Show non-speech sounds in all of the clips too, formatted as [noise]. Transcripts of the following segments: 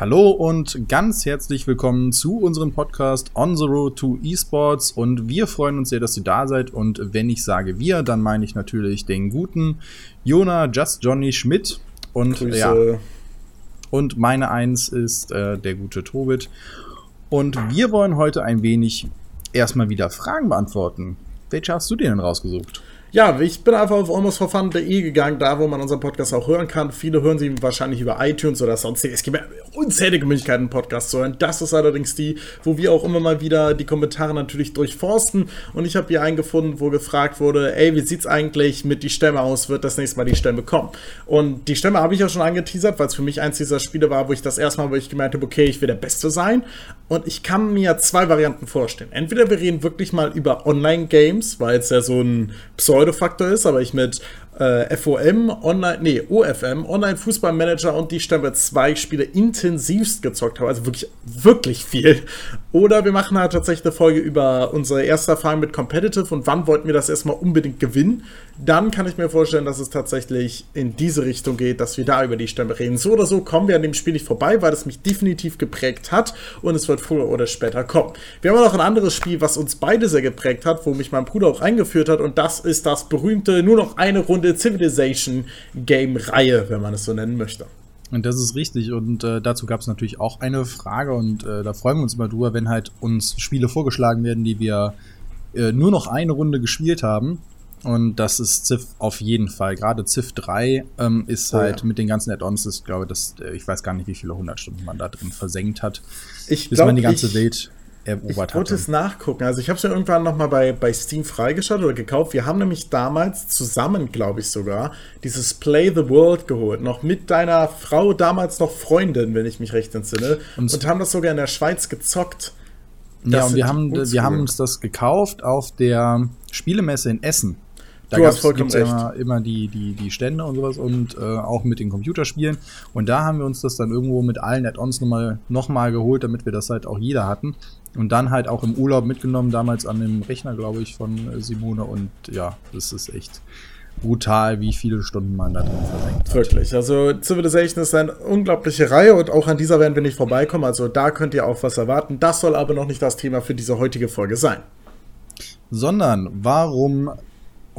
Hallo und ganz herzlich willkommen zu unserem Podcast On the Road to Esports und wir freuen uns sehr, dass ihr da seid und wenn ich sage wir, dann meine ich natürlich den guten Jona Just Johnny Schmidt und Grüße. ja und meine Eins ist äh, der gute Tobit und wir wollen heute ein wenig erstmal wieder Fragen beantworten. Welche hast du dir denn rausgesucht? Ja, ich bin einfach auf almostforfun.de gegangen, da wo man unseren Podcast auch hören kann. Viele hören sie wahrscheinlich über iTunes oder sonstiges. Es gibt ja unzählige Möglichkeiten, einen Podcast zu hören. Das ist allerdings die, wo wir auch immer mal wieder die Kommentare natürlich durchforsten. Und ich habe hier einen gefunden, wo gefragt wurde, ey, wie sieht's eigentlich mit die Stämme aus? Wird das nächste Mal die Stämme kommen? Und die Stämme habe ich ja schon angeteasert, weil es für mich eins dieser Spiele war, wo ich das erste Mal, wo ich gemeint habe, okay, ich will der Beste sein. Und ich kann mir zwei Varianten vorstellen. Entweder wir reden wirklich mal über Online-Games, weil es ja so ein Pseudo-Faktor ist, aber ich mit äh, FOM, Online, nee, OFM, Online-Fußballmanager und die Stamme 2 Spiele intensivst gezockt habe. Also wirklich, wirklich viel. Oder wir machen halt tatsächlich eine Folge über unsere erste Erfahrung mit Competitive und wann wollten wir das erstmal unbedingt gewinnen. Dann kann ich mir vorstellen, dass es tatsächlich in diese Richtung geht, dass wir da über die Stämme reden. So oder so kommen wir an dem Spiel nicht vorbei, weil es mich definitiv geprägt hat und es wird früher oder später kommen. Wir haben auch noch ein anderes Spiel, was uns beide sehr geprägt hat, wo mich mein Bruder auch eingeführt hat und das ist das berühmte nur noch eine Runde Civilization Game Reihe, wenn man es so nennen möchte. Und das ist richtig. Und äh, dazu gab es natürlich auch eine Frage und äh, da freuen wir uns immer drüber, wenn halt uns Spiele vorgeschlagen werden, die wir äh, nur noch eine Runde gespielt haben. Und das ist Civ auf jeden Fall. Gerade Civ 3 ähm, ist Oh halt ja. mit den ganzen Add-ons, ich glaube, das, äh, ich weiß gar nicht, wie viele hundertstunden man da drin versenkt hat, Ich bis glaub, man die ganze Welt erobert wollte hatte. es nachgucken. Also ich habe es ja irgendwann noch mal bei, bei Steam freigeschaltet oder gekauft. Wir haben nämlich damals zusammen, glaube ich sogar, dieses Play the World geholt. Noch mit deiner Frau, damals noch Freundin, wenn ich mich recht entsinne. Und- Und, haben das sogar in der Schweiz gezockt. Ja, Das und wir haben, wir haben uns das gekauft auf der Spielemesse in Essen. Da Du hast vollkommen ja recht. immer, immer die, die, die Stände und sowas und äh, auch mit den Computerspielen. Und da haben wir uns das dann irgendwo mit allen Add-ons nochmal noch mal geholt, damit wir das halt auch jeder hatten. Und dann halt auch im Urlaub mitgenommen, damals an dem Rechner, glaube ich, von äh, Simone. Und ja, das ist echt brutal, wie viele Stunden man da drin versenkt hat. Wirklich. Also Civilization ist eine unglaubliche Reihe und auch an dieser werden wir nicht vorbeikommen. Also da könnt ihr auch was erwarten. Das soll aber noch nicht das Thema für diese heutige Folge sein. sondern warum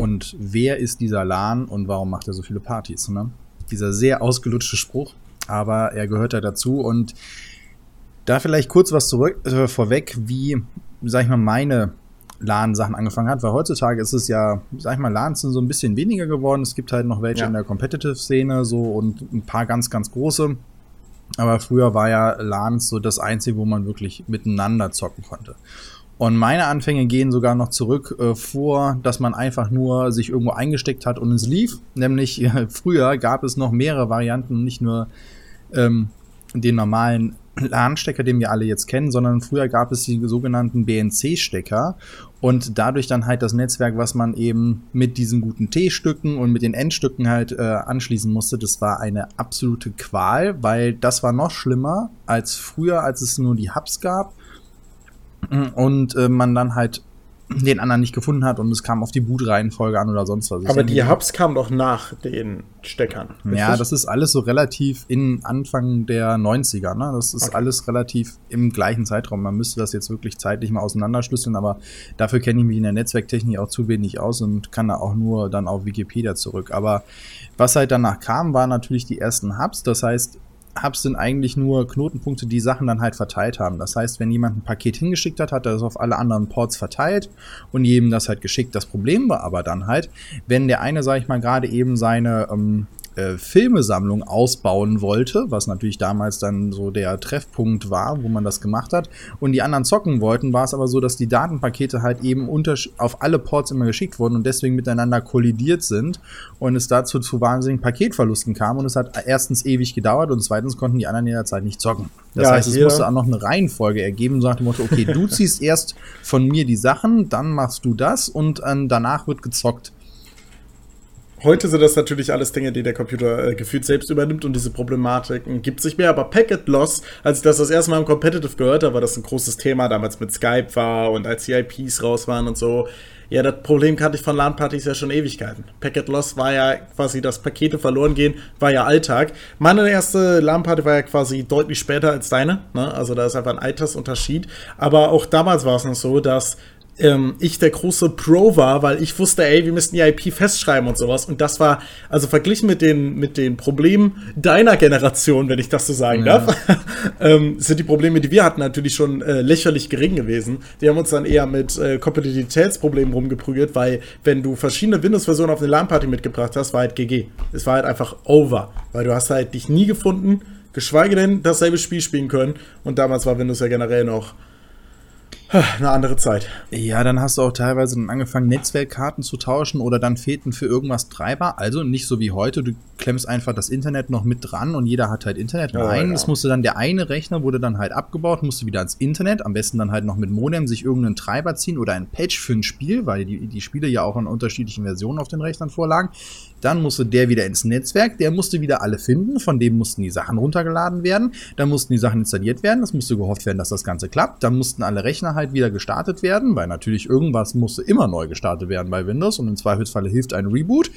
und wer ist dieser Lan und warum macht er so viele Partys? Ne? Dieser sehr ausgelutschte Spruch, aber er gehört ja dazu und da vielleicht kurz was zurück äh, vorweg, wie, sag ich mal, meine LAN-Sachen angefangen hat, weil heutzutage ist es ja, sag ich mal, LANs sind so ein bisschen weniger geworden. Es gibt halt noch welche Ja. in der Competitive-Szene so und ein paar ganz, ganz große. Aber früher war ja LANs so das Einzige, wo man wirklich miteinander zocken konnte. Und meine Anfänge gehen sogar noch zurück äh, vor, dass man einfach nur sich irgendwo eingesteckt hat und es lief. Nämlich äh, früher gab es noch mehrere Varianten, nicht nur ähm, den normalen LAN-Stecker, den wir alle jetzt kennen, sondern früher gab es die sogenannten BNC-Stecker und dadurch dann halt das Netzwerk, was man eben mit diesen guten T-Stücken und mit den N-Stücken halt äh, anschließen musste, das war eine absolute Qual, weil das war noch schlimmer als früher, als es nur die Hubs gab und äh, man dann halt den anderen nicht gefunden hat und es kam auf die Bootreihenfolge an oder sonst was. Aber die Hubs kamen doch nach den Steckern. ja, richtig? das ist alles so relativ in Anfang der 90er, ne? Das ist Okay. alles relativ im gleichen Zeitraum. Man müsste das jetzt wirklich zeitlich mal auseinanderschlüsseln, aber dafür kenne ich mich in der Netzwerktechnik auch zu wenig aus und kann da auch nur dann auf Wikipedia zurück. Aber was halt danach kam, waren natürlich die ersten Hubs. Das heißt, Hubs sind eigentlich nur Knotenpunkte, die Sachen dann halt verteilt haben. Das heißt, wenn jemand ein Paket hingeschickt hat, hat er es auf alle anderen Ports verteilt und jedem das halt geschickt. Das Problem war aber dann halt, wenn der eine, sag ich mal, gerade eben seine ähm, äh, Filmesammlung ausbauen wollte, was natürlich damals dann so der Treffpunkt war, wo man das gemacht hat, und die anderen zocken wollten, war es aber so, dass die Datenpakete halt eben auf alle Ports immer geschickt wurden und deswegen miteinander kollidiert sind und es dazu zu wahnsinnigen Paketverlusten kam und es hat erstens ewig gedauert und zweitens konnten die anderen in der Zeit nicht zocken. Das Ja, heißt, es musste auch noch eine Reihenfolge ergeben, so nach dem Motto, okay, du [laughs] ziehst erst von mir die Sachen, dann machst du das und ähm, danach wird gezockt. Heute sind das natürlich alles Dinge, die der Computer äh, gefühlt selbst übernimmt und diese Problematiken gibt sich mehr. Aber Packet Loss, als ich das das erste Mal im Competitive gehört habe, war das ein großes Thema damals mit Skype war und als die IPs raus waren und so. Ja, das Problem kannte ich von LAN-Partys ja schon Ewigkeiten. Packet Loss war ja quasi das Pakete verloren gehen, war ja Alltag. Meine erste LAN-Party war ja quasi deutlich später als deine. Ne? Also da ist einfach ein Altersunterschied. Aber auch damals war es noch so, dass ähm, ich der große Pro war, weil ich wusste, ey, wir müssten die IP festschreiben und sowas. Und das war, also verglichen mit den, mit den Problemen deiner Generation, wenn ich das so sagen ja. darf, [laughs] ähm, sind die Probleme, die wir hatten, natürlich schon äh, lächerlich gering gewesen. Die haben uns dann eher mit äh, Kompatibilitätsproblemen rumgeprügelt, weil wenn du verschiedene Windows-Versionen auf eine LAN-Party mitgebracht hast, war halt GG. Es war halt einfach over, weil du hast halt dich nie gefunden, geschweige denn dasselbe Spiel spielen können. Und damals war Windows ja generell noch eine andere Zeit. Ja, dann hast du auch teilweise dann angefangen, Netzwerkkarten zu tauschen oder dann fehlten für irgendwas Treiber. Also nicht so wie heute, du klemmst einfach das Internet noch mit dran und jeder hat halt Internet. Nein, oh, ja. es musste dann der eine Rechner wurde dann halt abgebaut, musste wieder ans Internet, am besten dann halt noch mit Modem sich irgendeinen Treiber ziehen oder ein Patch für ein Spiel, weil die, die Spiele ja auch in unterschiedlichen Versionen auf den Rechnern vorlagen. Dann musste der wieder ins Netzwerk, der musste wieder alle finden, von dem mussten die Sachen runtergeladen werden, dann mussten die Sachen installiert werden, es musste gehofft werden, dass das Ganze klappt, dann mussten alle Rechner halt wieder gestartet werden, weil natürlich irgendwas musste immer neu gestartet werden bei Windows und im Zweifelsfalle hilft ein Reboot.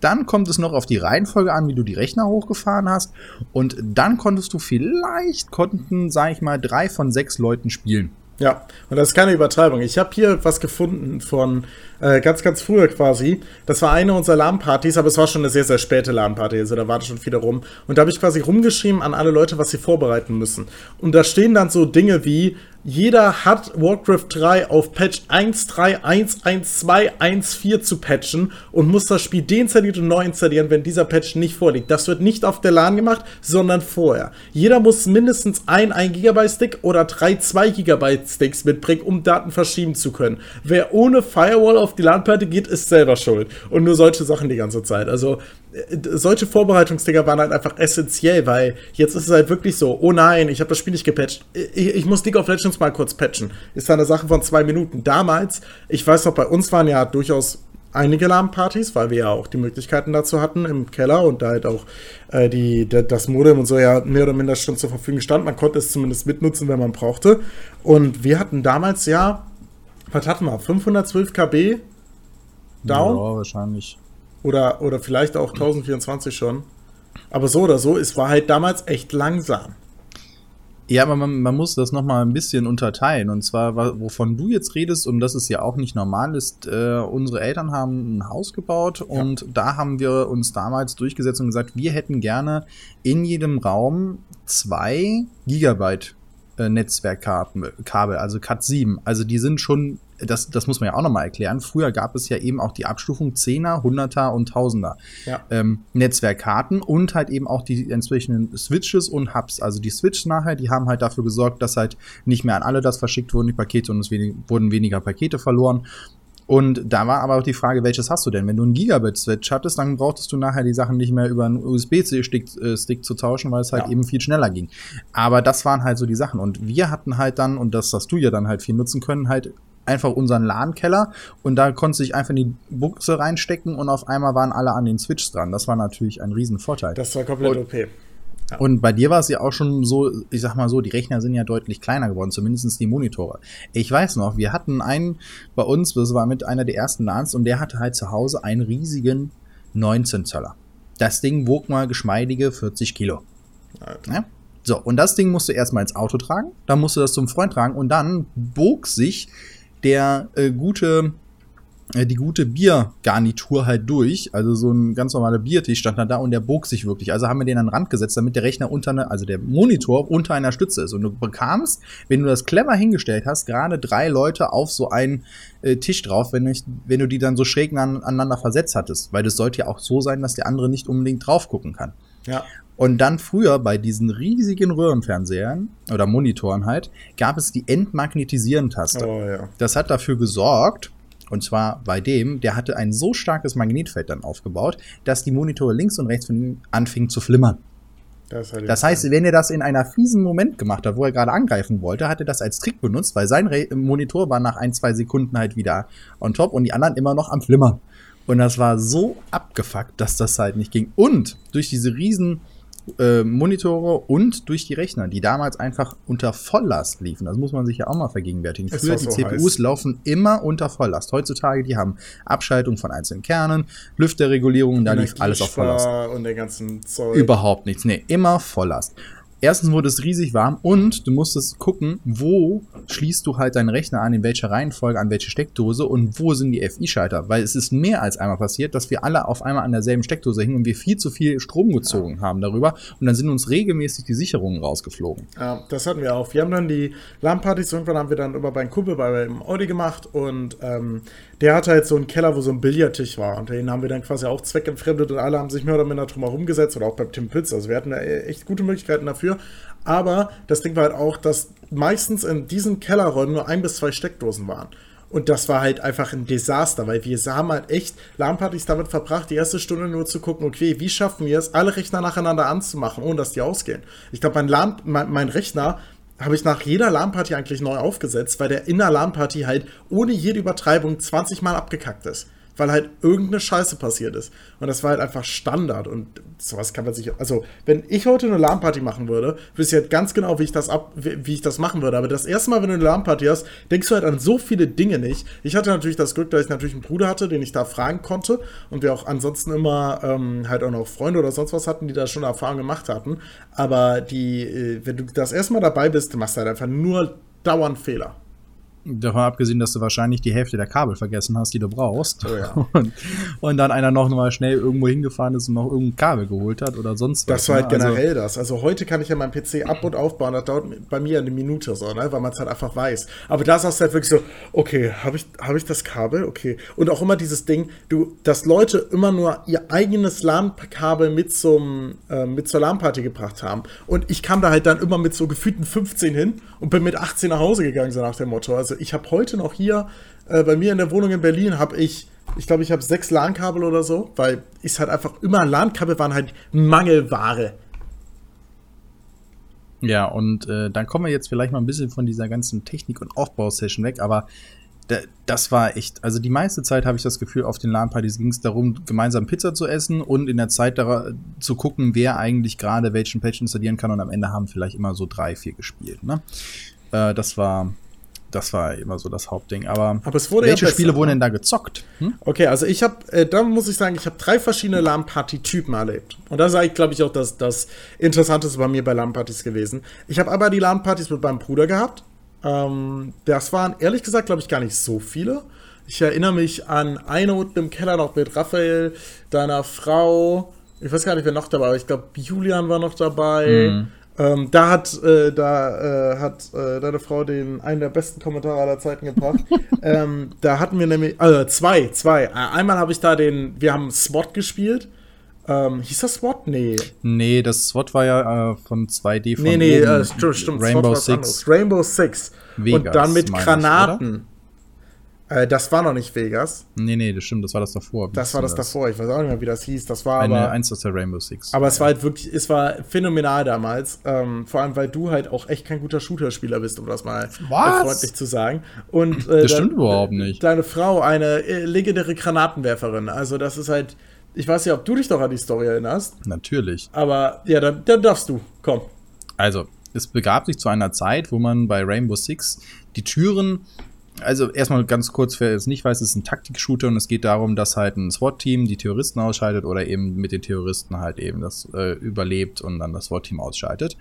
Dann kommt es noch auf die Reihenfolge an, wie du die Rechner hochgefahren hast. Und dann konntest du vielleicht, konnten, sag ich mal, drei von sechs Leuten spielen. Ja, und das ist keine Übertreibung. Ich habe hier was gefunden von äh, ganz, ganz früher quasi. Das war eine unserer LAN-Partys, aber es war schon eine sehr, sehr späte LAN-Party, also da war schon viel rum. Und da habe ich quasi rumgeschrieben an alle Leute, was sie vorbereiten müssen. Und da stehen dann so Dinge wie, jeder hat Warcraft 3 auf Patch 1.3.1.1.2.1.4 zu patchen und muss das Spiel deinstalliert und neu installieren, wenn dieser Patch nicht vorliegt. Das wird nicht auf der LAN gemacht, sondern vorher. Jeder muss mindestens ein 1 GB Stick oder drei 2 GB Sticks mitbringen, um Daten verschieben zu können. Wer ohne Firewall auf die LAN-Platte geht, ist selber schuld. Und nur solche Sachen die ganze Zeit. Also äh, solche Vorbereitungsdinger waren halt einfach essentiell, weil jetzt ist es halt wirklich so, oh nein, ich habe das Spiel nicht gepatcht. Ich, ich muss League of Legends mal kurz patchen. Ist eine Sache von zwei Minuten. Damals, ich weiß noch, bei uns waren ja durchaus einige LAN-Partys, weil wir ja auch die Möglichkeiten dazu hatten im Keller und da halt auch äh, die, das Modem und so ja mehr oder minder schon zur Verfügung stand. Man konnte es zumindest mitnutzen, wenn man brauchte. Und wir hatten damals ja, was hatten wir, 512 KB down? Ja, wahrscheinlich. Oder, oder vielleicht auch 1024 schon. Aber so oder so, es war halt damals echt langsam. Ja, aber man, man muss das nochmal ein bisschen unterteilen. Und zwar, wovon du jetzt redest, und das ist ja auch nicht normal, ist, äh, unsere Eltern haben ein Haus gebaut und ja. da haben wir uns damals durchgesetzt und gesagt, wir hätten gerne in jedem Raum zwei Gigabyte äh, Netzwerkkarten, Kabel, also Cat 7. Also die sind schon das, das muss man ja auch nochmal erklären. Früher gab es ja eben auch die Abstufung 10er, 100er und 1000er ja. ähm, Netzwerkkarten und halt eben auch die entsprechenden Switches und Hubs. Also die Switch nachher, die haben halt dafür gesorgt, dass halt nicht mehr an alle das verschickt wurden, die Pakete und es wenig, wurden weniger Pakete verloren. Und da war aber auch die Frage, welches hast du denn? Wenn du einen Gigabit-Switch hattest, dann brauchtest du nachher die Sachen nicht mehr über einen USB-Stick äh, Stick zu tauschen, weil es halt ja. eben viel schneller ging. Aber das waren halt so die Sachen. Und wir hatten halt dann, und das hast du ja dann halt viel nutzen können, halt einfach unseren LAN-Keller und da konnte sich einfach in die Buchse reinstecken und auf einmal waren alle an den Switch dran. Das war natürlich ein Riesenvorteil. Das war komplett und, OP. Ja. Und bei dir war es ja auch schon so, ich sag mal so, die Rechner sind ja deutlich kleiner geworden, zumindest die Monitore. Ich weiß noch, wir hatten einen bei uns, das war mit einer der ersten LANs und der hatte halt zu Hause einen riesigen 19 Zöller. Das Ding wog mal geschmeidige 40 Kilo. Ja? So, und das Ding musst du erstmal ins Auto tragen, dann musst du das zum Freund tragen und dann bog sich der äh, gute die gute Biergarnitur halt durch. Also so ein ganz normaler Biertisch stand dann da und der bog sich wirklich. Also haben wir den an den Rand gesetzt, damit der Rechner unter eine, also der Monitor unter einer Stütze ist. Und du bekamst, wenn du das clever hingestellt hast, gerade drei Leute auf so einen äh, Tisch drauf, wenn, ich, wenn du die dann so schräg aneinander versetzt hattest. Weil das sollte ja auch so sein, dass der andere nicht unbedingt drauf gucken kann. Ja. Und dann früher bei diesen riesigen Röhrenfernsehern oder Monitoren halt, gab es die Entmagnetisieren-Taste. Oh, ja. Das hat dafür gesorgt, und zwar bei dem, der hatte ein so starkes Magnetfeld dann aufgebaut, dass die Monitore links und rechts von ihm anfingen zu flimmern. Das, das heißt, wenn er das in einer fiesen Moment gemacht hat, wo er gerade angreifen wollte, hat er das als Trick benutzt, weil sein Re Monitor war nach ein, zwei Sekunden halt wieder on top und die anderen immer noch am Flimmern. Und das war so abgefuckt, dass das halt nicht ging. Und durch diese riesen äh, Monitore und durch die Rechner, die damals einfach unter Volllast liefen. Das muss man sich ja auch mal vergegenwärtigen. Früher war die so CPUs heiß. laufen immer unter Volllast. Heutzutage, die haben Abschaltung von einzelnen Kernen, Lüfterregulierung, da lief alles auf Volllast. Und der ganzen Zeug. Überhaupt nichts. Nee, immer Volllast. Erstens wurde es riesig warm und du musstest gucken, wo schließt du halt deinen Rechner an, in welcher Reihenfolge, an welche Steckdose und wo sind die FI-Schalter. Weil es ist mehr als einmal passiert, dass wir alle auf einmal an derselben Steckdose hingen und wir viel zu viel Strom gezogen haben darüber und dann sind uns regelmäßig die Sicherungen rausgeflogen. Ja, das hatten wir auch. Wir haben dann die LAN-Partys, irgendwann haben wir dann immer bei einem Kumpel bei im Audi gemacht und ähm, der hatte halt so einen Keller, wo so ein Billardtisch war und den haben wir dann quasi auch zweckentfremdet und alle haben sich mehr oder minder drum herum gesetzt oder auch bei Tim Pitts. Also wir hatten da echt gute Möglichkeiten dafür. Aber das Ding war halt auch, dass meistens in diesen Kellerräumen nur ein bis zwei Steckdosen waren. Und das war halt einfach ein Desaster, weil wir haben halt echt LAN-Partys damit verbracht, die erste Stunde nur zu gucken, okay, wie schaffen wir es, alle Rechner nacheinander anzumachen, ohne dass die ausgehen. Ich glaube, mein, mein, mein Rechner habe ich nach jeder LAN-Party eigentlich neu aufgesetzt, weil der in der LAN-Party halt ohne jede Übertreibung 20 Mal abgekackt ist. Weil halt irgendeine Scheiße passiert ist. Und das war halt einfach Standard. Und sowas kann man sich. Also, wenn ich heute eine LAN-Party machen würde, wüsste ich halt ganz genau, wie ich das ab, wie, ich das machen würde. Aber das erste Mal, wenn du eine LAN-Party hast, denkst du halt an so viele Dinge nicht. Ich hatte natürlich das Glück, dass ich natürlich einen Bruder hatte, den ich da fragen konnte. Und wir auch ansonsten immer ähm, halt auch noch Freunde oder sonst was hatten, die da schon Erfahrung gemacht hatten. Aber die, äh, wenn du das erste Mal dabei bist, machst du halt einfach nur dauernd Fehler. Davon abgesehen, dass du wahrscheinlich die Hälfte der Kabel vergessen hast, die du brauchst. Oh ja. [laughs] und, und dann einer noch mal schnell irgendwo hingefahren ist und noch irgendein Kabel geholt hat oder sonst was. Das war halt ne? Also- generell das. Also heute kann ich ja meinen PC ab- und aufbauen, das dauert bei mir eine Minute so, ne? weil man es halt einfach weiß. Aber da sagst du halt wirklich so, okay, habe ich, hab ich das Kabel? Okay. Und auch immer dieses Ding, du, dass Leute immer nur ihr eigenes LAN-Kabel mit, zum, äh, mit zur LAN-Party gebracht haben. Und ich kam da halt dann immer mit so gefühlten 15 hin und bin mit 18 nach Hause gegangen, so nach dem Motto. Also ich habe heute noch hier äh, bei mir in der Wohnung in Berlin, habe ich ich glaube, ich habe sechs LAN-Kabel oder so, weil ist halt einfach immer LAN-Kabel waren halt Mangelware. Ja, und äh, dann kommen wir jetzt vielleicht mal ein bisschen von dieser ganzen Technik- und Aufbausession weg, aber da, das war echt, also die meiste Zeit habe ich das Gefühl, auf den LAN-Partys ging es darum, gemeinsam Pizza zu essen und in der Zeit zu gucken, wer eigentlich gerade welchen Patch installieren kann und am Ende haben vielleicht immer so drei, vier gespielt. Ne? Äh, das war das war immer so das Hauptding. Aber, Aber es wurde ja welche besser, Spiele wurden ne? denn da gezockt? Hm? Okay, also ich habe, äh, da muss ich sagen, ich habe drei verschiedene LAN-Party-Typen erlebt. Und da sage ich, glaube ich, auch das, das Interessanteste bei mir bei LAN-Partys gewesen. Ich habe aber die LAN-Partys mit meinem Bruder gehabt. Ähm, das waren ehrlich gesagt, glaube ich, gar nicht so viele. Ich erinnere mich an eine unten im Keller noch mit Raphael, deiner Frau. Ich weiß gar nicht, wer noch dabei war. Ich glaube, Julian war noch dabei. Ähm, da hat, äh, da, äh, hat äh, deine Frau den einen der besten Kommentare aller Zeiten gebracht. [laughs] ähm, da hatten wir nämlich, also zwei, zwei. Äh, einmal habe ich da den, wir haben SWAT gespielt. Ähm, hieß das SWAT? Nee. Nee, das SWAT war ja äh, von 2D von Nee, nee, oben. äh, stimmt, stimmt. Rainbow Six. Rainbow Six. Vegas, Und dann mit meine ich, Granaten. Äh, das war noch nicht Vegas. Nee, nee, das stimmt, das war das davor. Das war denn das davor. Ich weiß auch nicht mehr, wie das hieß. Das war Eine, aber. eins aus der Rainbow Six. Aber es war halt wirklich, es war phänomenal damals. Ähm, vor allem, weil du halt auch echt kein guter Shooter-Spieler bist, um das mal Was? äh, freundlich zu sagen. Und äh, Das dein- stimmt überhaupt nicht. Deine Frau, eine äh, legendäre Granatenwerferin. Also, das ist halt. Ich weiß nicht, ob du dich doch an die Story erinnerst, Natürlich. aber ja, dann, dann darfst du. Komm. Also, es begab sich zu einer Zeit, wo man bei Rainbow Six die Türen, also erstmal ganz kurz, wer es nicht weiß, es ist ein Taktik-Shooter und es geht darum, dass halt ein SWAT-Team die Terroristen ausschaltet oder eben mit den Terroristen halt eben das äh, überlebt und dann das SWAT-Team ausschaltet.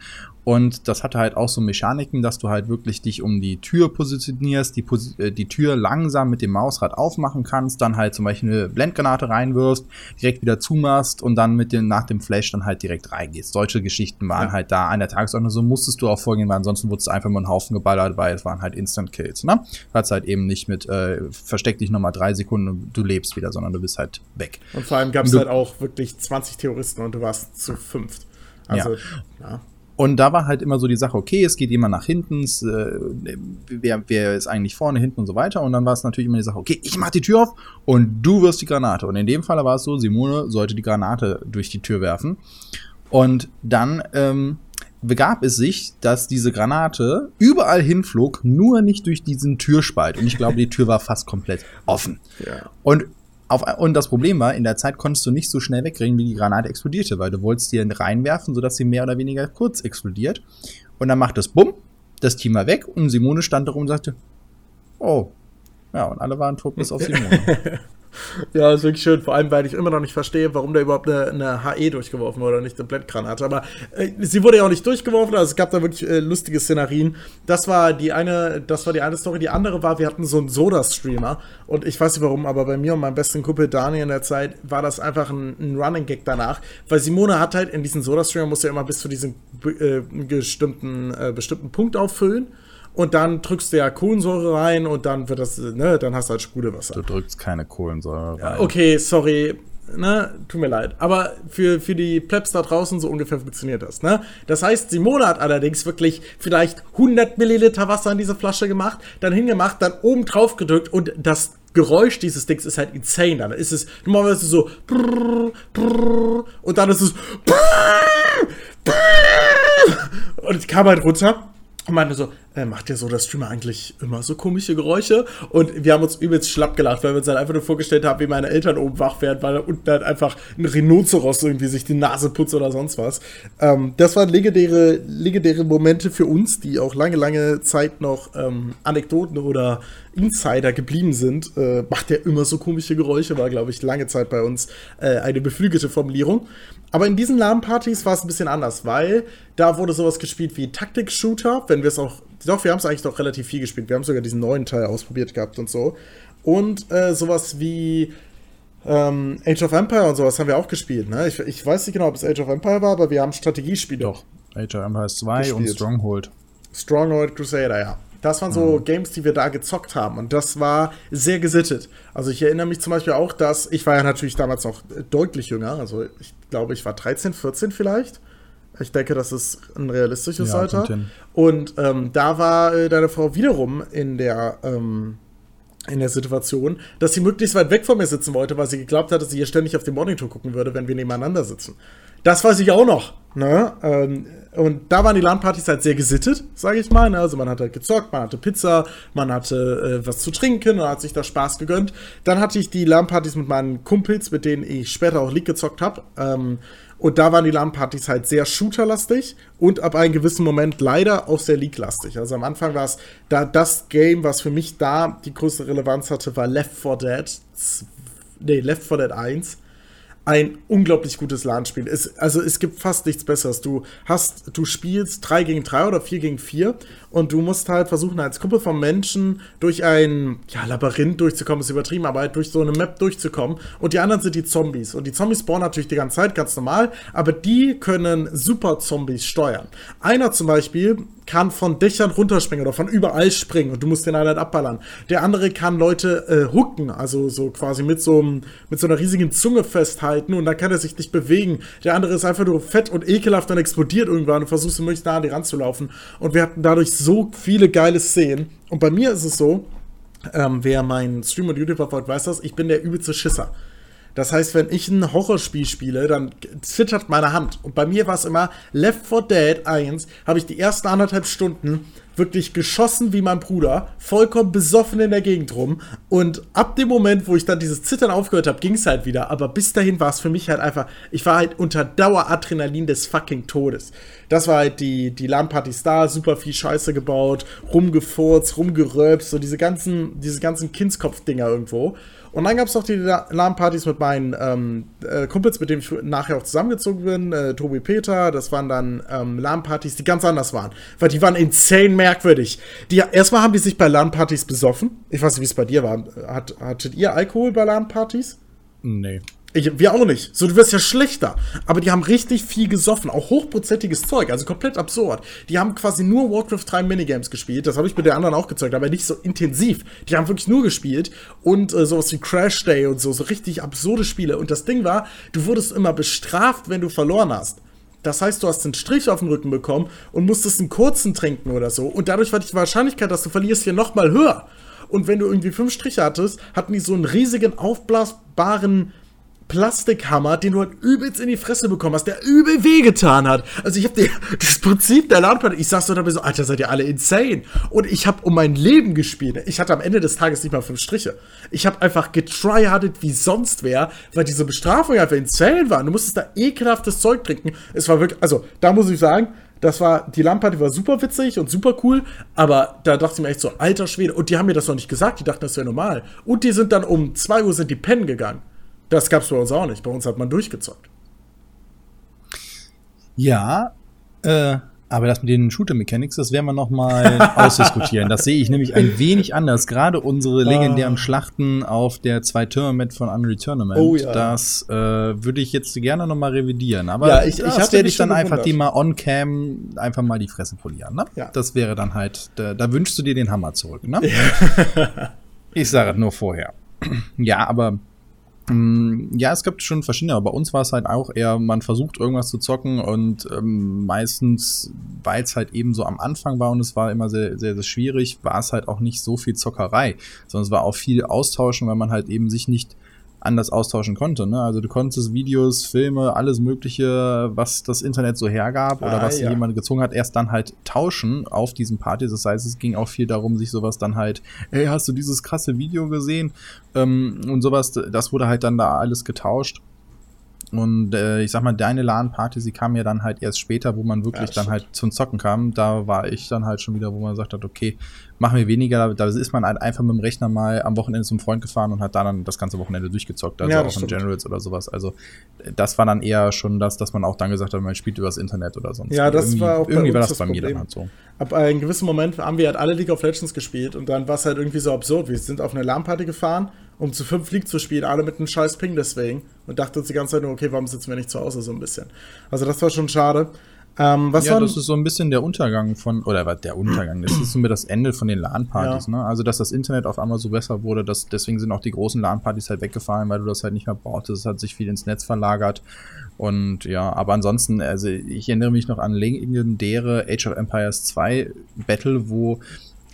Und das hatte halt auch so Mechaniken, dass du halt wirklich dich um die Tür positionierst, die, Posi äh, die Tür langsam mit dem Mausrad aufmachen kannst, dann halt zum Beispiel eine Blendgranate reinwirfst, direkt wieder zumachst und dann mit dem, nach dem Flash dann halt direkt reingehst. Solche Geschichten waren Ja. halt da an der Tagesordnung. So musstest du auch vorgehen, weil ansonsten wurdest du einfach nur einen Haufen geballert, weil es waren halt Instant Kills, ne? Hat's halt eben nicht mit, äh, versteck dich nochmal drei Sekunden und du lebst wieder, sondern du bist halt weg. Und vor allem gab es halt auch wirklich 20 Terroristen und du warst zu fünft. Also, ja. Und da war halt immer so die Sache, okay, es geht jemand nach hinten, es, äh, wer, wer ist eigentlich vorne, hinten und so weiter. Und dann war es natürlich immer die Sache, okay, ich mach die Tür auf und du wirst die Granate. Und in dem Fall war es so, Simone sollte die Granate durch die Tür werfen. Und dann ähm, begab es sich, dass diese Granate überall hinflog, nur nicht durch diesen Türspalt. Und ich glaube, die Tür war fast komplett offen. ja. Und Auf, und das Problem war, in der Zeit konntest du nicht so schnell wegkriegen, wie die Granate explodierte, weil du wolltest die reinwerfen, sodass sie mehr oder weniger kurz explodiert. Und dann macht es Bumm, das Team war weg und Simone stand da rum und sagte, oh. Ja, und alle waren tot bis auf Simone. [laughs] [laughs] Ja, ist wirklich schön. Vor allem, weil ich immer noch nicht verstehe, warum da überhaupt eine, eine HE durchgeworfen wurde und nicht eine Blendgranate. Aber äh, sie wurde ja auch nicht durchgeworfen, also es gab da wirklich äh, lustige Szenarien. Das war die eine, das war die eine Story. Die andere war, wir hatten so einen Soda-Streamer und ich weiß nicht warum, aber bei mir und meinem besten Kumpel Daniel in der Zeit war das einfach ein, ein Running Gag danach. Weil Simone hat halt in diesen Soda-Streamer musste ja immer bis zu diesem äh, bestimmten, äh, bestimmten Punkt auffüllen und dann drückst du ja Kohlensäure rein und dann wird das, ne, dann hast du halt Sprudelwasser. Du drückst keine Kohlensäure rein. Okay, sorry, ne, tut mir leid. Aber für, für die Plebs da draußen so ungefähr funktioniert das, ne? Das heißt, Simone hat allerdings wirklich vielleicht 100 Milliliter Wasser in diese Flasche gemacht, dann hingemacht, dann oben drauf gedrückt und das Geräusch dieses Dings ist halt insane. Dann ist es normalerweise so und dann ist es und ich kam halt runter und meinte so, äh, macht ja so der Streamer eigentlich immer so komische Geräusche? Und wir haben uns übelst schlapp gelacht, weil wir uns dann einfach nur vorgestellt haben, wie meine Eltern oben wach werden, weil da unten halt einfach ein Rhinoceros irgendwie sich die Nase putzt oder sonst was. Ähm, das waren legendäre, legendäre Momente für uns, die auch lange, lange Zeit noch ähm, Anekdoten oder Insider geblieben sind. Äh, macht er immer so komische Geräusche, war, glaube ich, lange Zeit bei uns äh, eine beflügelte Formulierung. Aber in diesen LAN-Partys war es ein bisschen anders, weil da wurde sowas gespielt wie Taktik-Shooter, wenn wir es auch doch, wir haben es eigentlich doch relativ viel gespielt. Wir haben sogar diesen neuen Teil ausprobiert gehabt und so. Und äh, sowas wie ähm, Age of Empire und sowas haben wir auch gespielt. Ne? Ich, ich, weiß nicht genau, ob es Age of Empire war, aber wir haben Strategiespiele. Doch, Age of Empire 2 gespielt. und Stronghold. Stronghold Crusader, ja. Das waren so mhm. Games, die wir da gezockt haben. Und das war sehr gesittet. Also ich erinnere mich zum Beispiel auch, dass ich war ja natürlich damals noch deutlich jünger. Also ich glaube, ich war 13, 14 vielleicht. Ich denke, das ist ein realistisches ja, Alter. Und ähm, da war äh, deine Frau wiederum in der, ähm, in der Situation, dass sie möglichst weit weg von mir sitzen wollte, weil sie geglaubt hat, dass sie hier ständig auf den Monitor gucken würde, wenn wir nebeneinander sitzen. Das weiß ich auch noch. Ne? Ähm, und da waren die LAN-Partys halt sehr gesittet, sage ich mal. Ne? Also man hat halt gezockt, man hatte Pizza, man hatte äh, was zu trinken und hat sich da Spaß gegönnt. Dann hatte ich die LAN-Partys mit meinen Kumpels, mit denen ich später auch League gezockt habe. Ähm, und da waren die LAN-Partys halt sehr shooterlastig und ab einem gewissen Moment leider auch sehr League-lastig. Also am Anfang war es da das Game, was für mich da die größte Relevanz hatte, war Left 4 Dead. Nee, Left 4 Dead 1 ein unglaublich gutes LAN-Spiel. also es gibt fast nichts Besseres. Du hast, du spielst 3 gegen 3 oder 4 gegen 4 und du musst halt versuchen, als Gruppe von Menschen durch ein ja, Labyrinth durchzukommen, ist übertrieben, aber halt durch so eine Map durchzukommen. Und die anderen sind die Zombies. Und die Zombies spawnen natürlich die ganze Zeit, ganz normal, aber die können Super-Zombies steuern. Einer zum Beispiel kann von Dächern runterspringen oder von überall springen und du musst den halt abballern. Der andere kann Leute äh, hooken, also so quasi mit so, mit so einer riesigen Zunge festhalten und dann kann er sich nicht bewegen. Der andere ist einfach nur fett und ekelhaft und explodiert irgendwann und versuchst du möglichst nah an die ranzulaufen. Und wir hatten dadurch so viele geile Szenen. Und bei mir ist es so, ähm, wer meinen Stream und YouTube verfolgt, weiß das, ich bin der übelste Schisser. Das heißt, wenn ich ein Horrorspiel spiele, dann zittert meine Hand. Und bei mir war es immer Left 4 Dead 1, habe ich die ersten anderthalb Stunden wirklich geschossen wie mein Bruder, vollkommen besoffen in der Gegend rum. Und ab dem Moment, wo ich dann dieses Zittern aufgehört habe, ging es halt wieder. Aber bis dahin war es für mich halt einfach, ich war halt unter Daueradrenalin des fucking Todes. Das war halt die, die LAN-Partys da, super viel Scheiße gebaut, rumgefurzt, rumgeröpst, so diese ganzen, diese ganzen Kindskopf-Dinger irgendwo. Und dann gab es noch die LAN-Partys mit meinen ähm, äh, Kumpels, mit denen ich nachher auch zusammengezogen bin, äh, Tobi Peter. Das waren dann ähm, LAN-Partys, die ganz anders waren. Weil die waren insane merkwürdig. Die, erstmal haben die sich bei LAN-Partys besoffen. Ich weiß nicht, wie es bei dir war. Hat, hattet ihr Alkohol bei LAN-Partys? Nee. Ich, wir auch nicht. So, du wirst ja schlechter. Aber die haben richtig viel gesoffen. Auch hochprozentiges Zeug. Also komplett absurd. Die haben quasi nur Warcraft 3 Minigames gespielt. Das habe ich mit den anderen auch gezeigt, aber nicht so intensiv. Die haben wirklich nur gespielt. Und äh, sowas wie Crash Day und so. So richtig absurde Spiele. Und das Ding war, du wurdest immer bestraft, wenn du verloren hast. Das heißt, du hast einen Strich auf den Rücken bekommen und musstest einen kurzen trinken oder so. Und dadurch war die Wahrscheinlichkeit, dass du verlierst, hier nochmal höher. Und wenn du irgendwie fünf Striche hattest, hatten die so einen riesigen, aufblasbaren Plastikhammer, den du halt übelst in die Fresse bekommen hast, der übel wehgetan hat. Also ich habe [laughs] das Prinzip der LAN-Party, ich saß so dabei so, Alter, seid ihr alle insane. Und ich habe um mein Leben gespielt. Ich hatte am Ende des Tages nicht mal fünf Striche. Ich habe einfach getryhardet wie sonst wer, weil diese Bestrafung einfach insane war. Du musstest da ekelhaftes Zeug trinken. Es war wirklich, also da muss ich sagen, das war, die Lamparty war super witzig und super cool, aber da dachte ich mir echt so, alter Schwede, und die haben mir das noch nicht gesagt, die dachten, das wäre normal. Und die sind dann um 2 Uhr sind die pennen gegangen. Das gab's bei uns auch nicht. Bei uns hat man durchgezockt. Ja, äh, aber das mit den Shooter Mechanics, das werden wir noch mal [laughs] ausdiskutieren. Das sehe ich nämlich ein wenig anders. Gerade unsere legendären ah. Schlachten auf der zwei Tournament von Unreal Tournament, oh, ja. das äh, würde ich jetzt gerne noch mal revidieren. Aber ja, ich, ich das werde ich dann einfach die mal on cam einfach mal die Fresse polieren. Ne? Ja. Das wäre dann halt, da, da wünschst du dir den Hammer zurück. Ne? [laughs] ich sage nur vorher. ja, aber ja, es gibt schon verschiedene, aber bei uns war es halt auch eher, man versucht irgendwas zu zocken und ähm, meistens, weil es halt eben so am Anfang war und es war immer sehr, sehr, sehr schwierig, war es halt auch nicht so viel Zockerei, sondern es war auch viel Austauschen, weil man halt eben sich nicht anders austauschen konnte. Ne? Also du konntest Videos, Filme, alles Mögliche, was das Internet so hergab oder ah, was ja. jemand gezwungen hat, erst dann halt tauschen auf diesen Partys. Das heißt, es ging auch viel darum, sich sowas dann halt, hey, hast du dieses krasse Video gesehen? Ähm, und sowas, das wurde halt dann da alles getauscht. Und äh, ich sag mal, deine LAN-Party, sie kam ja dann halt erst später, wo man wirklich ja, dann halt zum Zocken kam. Da war ich dann halt schon wieder, wo man sagt hat, okay, machen wir weniger. Da ist man halt einfach mit dem Rechner mal am Wochenende zum Freund gefahren und hat dann das ganze Wochenende durchgezockt. Also ja, auch in Generals oder sowas. Also das war dann eher schon das, dass man auch dann gesagt hat, man spielt übers Internet oder sonst. Ja, das irgendwie, war auch irgendwie war das, das bei mir dann halt so. Ab einem gewissen Moment haben wir halt alle League of Legends gespielt und dann war es halt irgendwie so absurd. Wir sind auf eine LAN-Party gefahren um zu fünf League zu spielen, alle mit einem scheiß Ping deswegen. Und dachte uns die ganze Zeit nur, okay, warum sitzen wir nicht zu Hause so ein bisschen. Also das war schon schade. Ähm, was ja, das ist so ein bisschen der Untergang von, oder was der Untergang, das ist so mit das Ende von den LAN-Partys, ja. ne? Also, dass das Internet auf einmal so besser wurde, dass, deswegen sind auch die großen LAN-Partys halt weggefallen, weil du das halt nicht mehr brauchtest. Es hat sich viel ins Netz verlagert. Und ja, aber ansonsten, also ich erinnere mich noch an legendäre Age of Empires 2 Battle, wo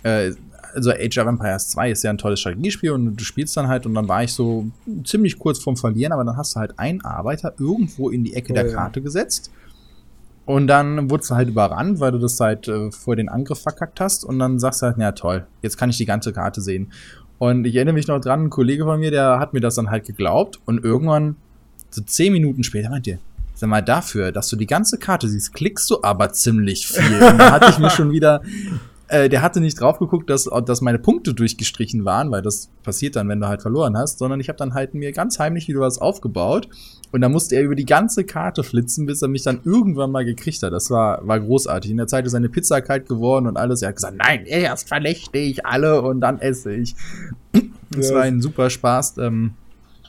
äh, also Age of Empires 2 ist ja ein tolles Strategiespiel und du spielst dann halt und dann war ich so ziemlich kurz vorm Verlieren, aber dann hast du halt einen Arbeiter irgendwo in die Ecke oh, der Karte ja. gesetzt. Und dann wurdest du halt überrannt, weil du das halt äh, vor den Angriff verkackt hast. Und dann sagst du halt, na toll, jetzt kann ich die ganze Karte sehen. Und ich erinnere mich noch dran, ein Kollege von mir, der hat mir das dann halt geglaubt. Und irgendwann, so zehn Minuten später, meint ihr, sag mal, dafür, dass du die ganze Karte siehst, klickst du aber ziemlich viel. Und da hatte ich mir schon wieder äh, der hatte nicht drauf geguckt, dass, dass meine Punkte durchgestrichen waren, weil das passiert dann, wenn du halt verloren hast, sondern ich habe dann halt mir ganz heimlich wieder was aufgebaut und da musste er über die ganze Karte flitzen, bis er mich dann irgendwann mal gekriegt hat. Das war, war großartig. In der Zeit ist seine Pizza kalt geworden und alles. Er hat gesagt, nein, erst verlechte ich alle und dann esse ich. Das ja. war ein super Spaß. Ähm,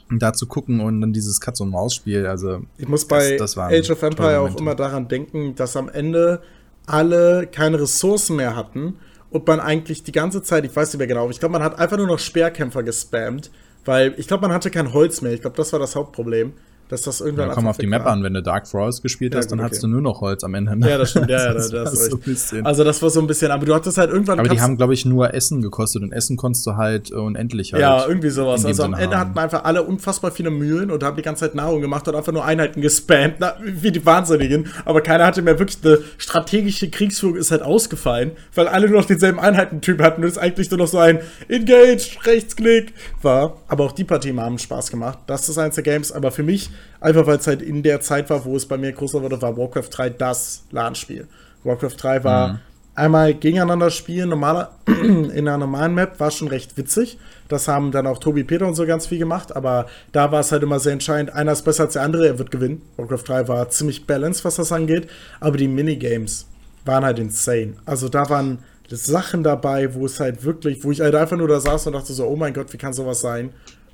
da zu gucken und dann dieses Katz-und-Maus-Spiel, also. Ich muss bei das, das Age of Empire auch immer daran denken, dass am Ende alle keine Ressourcen mehr hatten und man eigentlich die ganze Zeit, ich weiß nicht mehr genau, ich glaube, man hat einfach nur noch Speerkämpfer gespammt, weil ich glaube, man hatte kein Holz mehr. Ich glaube, das war das Hauptproblem dass das irgendwann. Ja, komm auf die Map war. an, wenn du Dark Forest gespielt hast, ja, dann okay. hattest du nur noch Holz am Ende. Ne? Ja, das stimmt, ja, ja, [laughs] das, das so ein Also das war so ein bisschen, aber du hattest halt irgendwann. Aber die haben, glaube ich, nur Essen gekostet und Essen konntest du halt unendlich halt. Ja, irgendwie sowas. Also am Ende hatten einfach alle unfassbar viele Mühlen und haben die ganze Zeit Nahrung gemacht und einfach nur Einheiten gespammt, na, wie die Wahnsinnigen. Aber keiner hatte mehr wirklich eine strategische Kriegsführung ist halt ausgefallen, weil alle nur noch denselben Einheitentyp hatten und es eigentlich nur noch so ein Engage, Rechtsklick war. Aber auch die Partie haben Spaß gemacht. Das ist eins der Games, aber für mich Einfach weil es halt in der Zeit war, wo es bei mir größer wurde, war Warcraft 3 das LAN-Spiel. Warcraft 3 war mhm. einmal gegeneinander spielen, normaler, [clears throat] in einer normalen Map, war schon recht witzig. Das haben dann auch Tobi Peter und so ganz viel gemacht, aber da war es halt immer sehr entscheidend. Einer ist besser als der andere, er wird gewinnen. Warcraft 3 war ziemlich balanced, was das angeht, aber die Minigames waren halt insane. Also da waren Sachen dabei, wo es halt wirklich, wo ich halt einfach nur da saß und dachte so, oh mein Gott, wie kann sowas sein?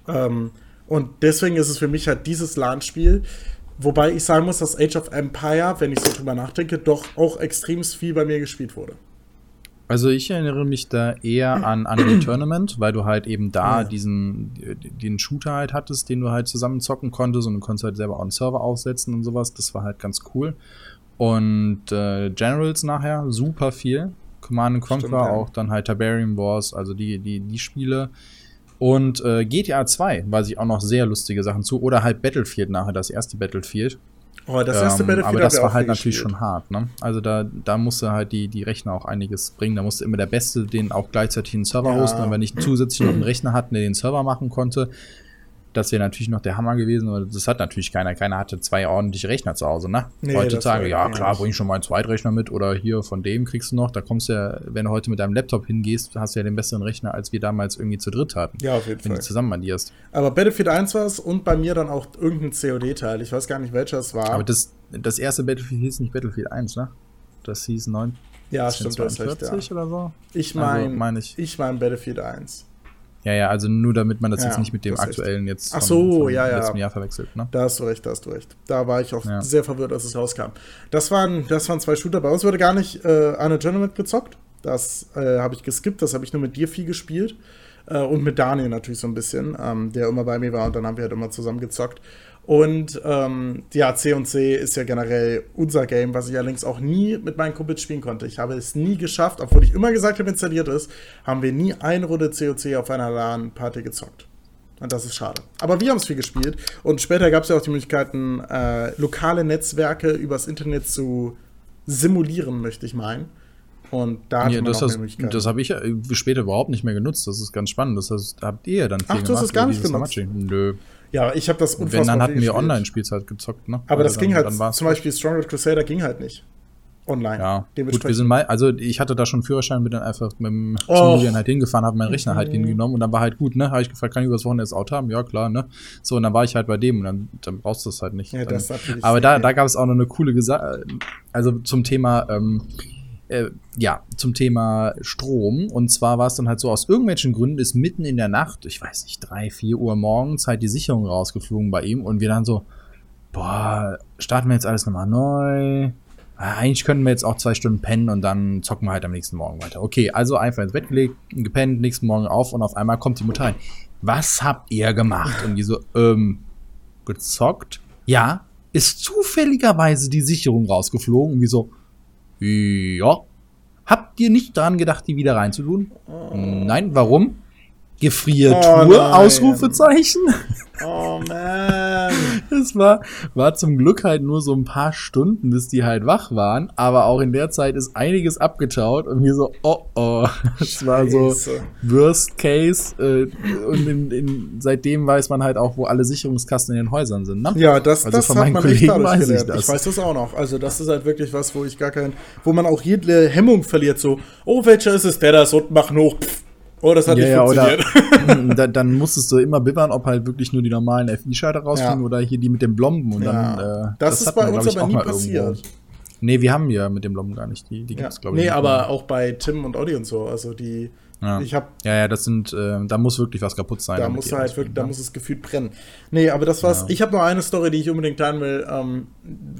Ähm, und deswegen ist es für mich halt dieses LAN-Spiel. Wobei ich sagen muss, dass Age of Empire, wenn ich so drüber nachdenke, doch auch extrem viel bei mir gespielt wurde. Also ich erinnere mich da eher an Unreal [clears throat] Tournament, weil du halt eben da ja. diesen den Shooter halt hattest, den du halt zusammen zocken konntest und du konntest halt selber auch einen Server aufsetzen und sowas. Das war halt ganz cool. Und äh, Generals nachher super viel. Command Conquer Stimmt, ja. auch dann halt Tiberium Wars, also die die die Spiele. Und äh, GTA 2 weiß ich auch noch sehr lustige Sachen zu. Oder halt Battlefield nachher, das erste Battlefield. Oh, das erste ähm, Battlefield aber das war halt natürlich gespielt. schon hart, ne? Also da, da musste halt die, die Rechner auch einiges bringen. Da musste immer der Beste den auch gleichzeitig einen Server Ja. hosten. Wenn ich zusätzlich noch einen Rechner hatten, der den Server machen konnte, das wäre natürlich noch der Hammer gewesen. Aber das hat natürlich keiner. Keiner hatte zwei ordentliche Rechner zu Hause, ne? Nee, das Heutzutage, ja klar, nicht. bring ich schon mal einen Zweitrechner mit oder hier von dem kriegst du noch. Da kommst du ja, wenn du heute mit deinem Laptop hingehst, hast du ja den besseren Rechner, als wir damals irgendwie zu dritt hatten. Ja, auf jeden Wenn Fall. du zusammen addierst. Aber Battlefield 1 war es und bei mir dann auch irgendein COD-Teil. Ich weiß gar nicht, welcher es war. Aber das, das erste Battlefield hieß nicht Battlefield 1, ne? Das hieß 9. ja, stimmt, du hast recht, ja. oder so. Ich Also, meine, mein ich. ich meine Battlefield 1. Ja, ja, also nur damit man das Ja, jetzt nicht mit dem aktuellen jetzt Ach so, ja, ja. letzten Jahr verwechselt, ne? Da hast du recht, da hast du recht. Da war ich auch Ja. sehr verwirrt, als es rauskam. Das waren, das waren zwei Shooter. Bei uns wurde gar nicht äh, eine Tournament gezockt. Das äh, habe ich geskippt, das habe ich nur mit dir viel gespielt. Äh, und mit Daniel natürlich so ein bisschen, ähm, der immer bei mir war und dann haben wir halt immer zusammen gezockt. Und ähm, ja, C und C ist ja generell unser Game, was ich allerdings auch nie mit meinen Kumpels spielen konnte. Ich habe es nie geschafft, obwohl ich immer gesagt habe, installiert ist, haben wir nie eine Runde COC auf einer LAN-Party gezockt. Und das ist schade. Aber wir haben es viel gespielt. Und später gab es ja auch die Möglichkeiten, äh, lokale Netzwerke übers Internet zu simulieren, möchte ich meinen. Und da Ja, das auch hast- das habe ich ja äh, später überhaupt nicht mehr genutzt. Das ist ganz spannend. Das heißt, habt ihr ja dann viel Ach, du hast es gar nicht genutzt? Nö. Ja, ich habe das Wenn, unfassbar dann viel hatten wir. Online-Spielzeit gezockt, ne? Aber das Also ging dann- halt, dann zum Beispiel Stronghold Crusader ging halt nicht. Online. Ja, gut, wir sind mal, also ich hatte da schon einen Führerschein, bin dann einfach mit dem. Simulieren halt hingefahren, habe meinen Rechner halt Mhm. hingenommen und dann war halt gut, ne? Habe ich gefragt, kann ich übers Wochenende das Auto haben? Ja, klar, ne? So, und dann war ich halt bei dem und dann, dann brauchst du es halt nicht. Ja, dann, das aber da, da gab es auch noch eine coole Sache, also zum Thema, ähm, äh, ja, zum Thema Strom. Und zwar war es dann halt so, aus irgendwelchen Gründen ist mitten in der Nacht, ich weiß nicht, drei, vier Uhr morgens halt die Sicherung rausgeflogen bei ihm und wir dann so, boah, starten wir jetzt alles nochmal neu. Ah, Eigentlich könnten wir jetzt auch zwei Stunden pennen und dann zocken wir halt am nächsten Morgen weiter. Okay, also einfach ins Bett gelegt, gepennt, nächsten Morgen auf und auf einmal kommt die Mutter rein. Was habt ihr gemacht? Und die so, ähm, gezockt? Ja, ist zufälligerweise die Sicherung rausgeflogen und wie so, ja. Habt ihr nicht daran gedacht, die wieder reinzutun? Nein, warum? Gefriertour, Oh. Ausrufezeichen. Oh man. Es war, war zum Glück halt nur so ein paar Stunden, bis die halt wach waren, aber auch in der Zeit ist einiges abgetaut und mir so, oh oh, es war so. Worst Case äh, und in, in, seitdem weiß man halt auch, wo alle Sicherungskasten in den Häusern sind, ne? Ja, das, Also das von meinen Kollegen weiß ich das. Ich weiß das auch noch. Also das ist halt wirklich was, wo ich gar kein, wo man auch jede Hemmung verliert. So, oh, welcher ist es? Der da ist unten, mach hoch. Pff. Oh, das hat Ja, nicht ja, oder funktioniert. [laughs] da, dann musstest du immer bibbern, ob halt wirklich nur die normalen FI-Schalter rausfliegen Ja. oder hier die mit den Blomben. Und Ja. dann, äh, Das ist hat bei man, uns aber nie passiert. irgendwo. Nee, wir haben ja mit den Blomben gar nicht. Die, die Ja. gibt's, glaube ich. Nee, aber auch bei Tim und Olli und so. Also die, Ja. ich habe Ja, ja, das sind, äh, da muss wirklich was kaputt sein. Da muss halt wirklich, da ne? muss es gefühlt brennen. Nee, aber das war's. Ja. Ich habe noch eine Story, die ich unbedingt teilen will, ähm,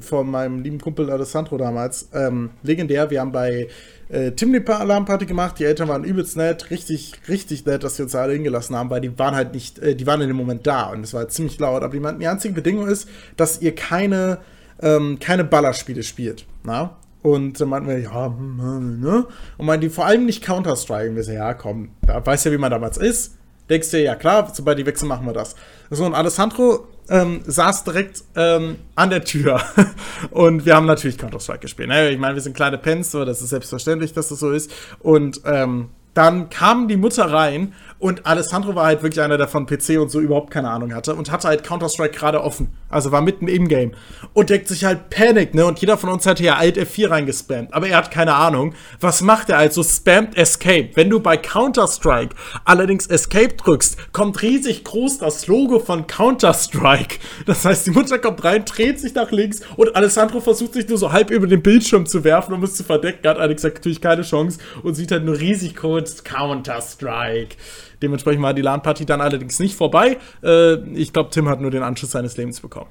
von meinem lieben Kumpel Alessandro damals. Ähm, legendär, wir haben bei äh, Tim Pa- Alarmparty gemacht, die Eltern waren übelst nett, richtig, richtig nett, dass sie uns da alle hingelassen haben, weil die waren halt nicht, äh, die waren in dem Moment da und es war halt ziemlich laut. Aber die meinten, die einzige Bedingung ist, dass ihr keine, ähm, keine Ballerspiele spielt. Na? Und dann meinten wir, ja, hm, ne? Und meinten die vor allem nicht Counter-Strike. Und wir so, ja, komm, da weißt ja, wie man damals ist. Denkst du, ja klar, sobald die wechseln, machen wir das. So, und Alessandro ähm, saß direkt ähm, an der Tür. [laughs] und wir haben natürlich Counter-Strike gespielt. Ne? Ich meine, wir sind kleine Pens, so, das ist selbstverständlich, dass das so ist. Und ähm, dann kam die Mutter rein und Alessandro war halt wirklich einer, der von PC und so überhaupt keine Ahnung hatte und hatte halt Counter-Strike gerade offen. Also war mitten im Game. Und denkt sich halt Panic, ne? Und jeder von uns hatte ja Alt F4 reingespammt. Aber er hat keine Ahnung. Was macht er also? Spammt Escape. Wenn du bei Counter-Strike allerdings Escape drückst, kommt riesig groß das Logo von Counter-Strike. Das heißt, die Mutter kommt rein, dreht sich nach links und Alessandro versucht sich nur so halb über den Bildschirm zu werfen, um es zu verdecken. Hat allerdings natürlich keine Chance und sieht halt nur riesig kurz Counter-Strike. Dementsprechend war die LAN-Party dann allerdings nicht vorbei. Äh, ich glaube, Tim hat nur den Anschluss seines Lebens bekommen.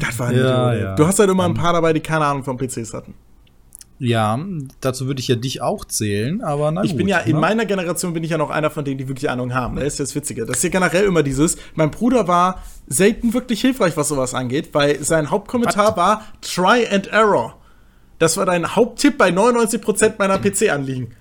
Das war Ja, ja. Du hast halt immer ein paar dabei, die keine Ahnung von PCs hatten. Ja, dazu würde ich ja dich auch zählen, aber na Ich gut, bin ja, in ne? meiner Generation bin ich ja noch einer von denen, die wirklich Ahnung haben. Das ist das Witzige. Das ist ja generell immer dieses, mein Bruder war selten wirklich hilfreich, was sowas angeht, weil sein Hauptkommentar war Try and Error. Das war dein Haupttipp bei 99% meiner PC-Anliegen.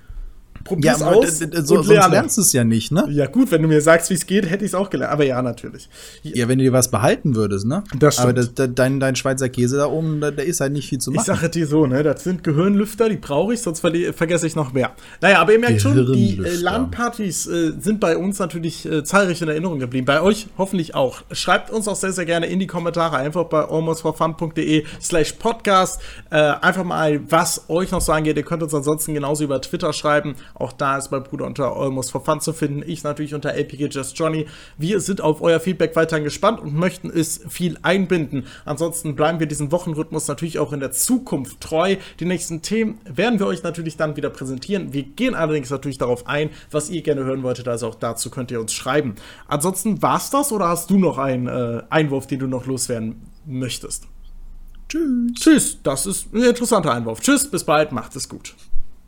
Probier's ja, aus so, und sonst lernst du es ja nicht, ne? Ja gut, wenn du mir sagst, wie es geht, hätte ich es auch gelernt. Aber ja, natürlich. Ja, wenn du dir was behalten würdest, ne? Das stimmt. Aber das, das, dein, dein Schweizer Käse da oben, da, da, ist halt nicht viel zu machen. Ich sage dir so, ne? Das sind Gehirnlüfter, die brauche ich, sonst vergesse ich noch mehr. Naja, aber ihr merkt schon, die äh, LAN-Partys äh, sind bei uns natürlich äh, zahlreich in Erinnerung geblieben. Bei euch hoffentlich auch. Schreibt uns auch sehr, sehr gerne in die Kommentare, einfach bei almostforfun.de slash podcast. Äh, einfach mal, was euch noch so angeht. Ihr könnt uns ansonsten genauso über Twitter schreiben. Auch da ist mein Bruder unter Almost for Fun zu finden. Ich natürlich unter LPG Just Johnny. Wir sind auf euer Feedback weiterhin gespannt und möchten es viel einbinden. Ansonsten bleiben wir diesem Wochenrhythmus natürlich auch in der Zukunft treu. Die nächsten Themen werden wir euch natürlich dann wieder präsentieren. Wir gehen allerdings natürlich darauf ein, was ihr gerne hören wolltet. Also auch dazu könnt ihr uns schreiben. Ansonsten war's das oder hast du noch einen äh, Einwurf, den du noch loswerden möchtest? Tschüss. Tschüss. Das ist ein interessanter Einwurf. Tschüss, bis bald, macht es gut.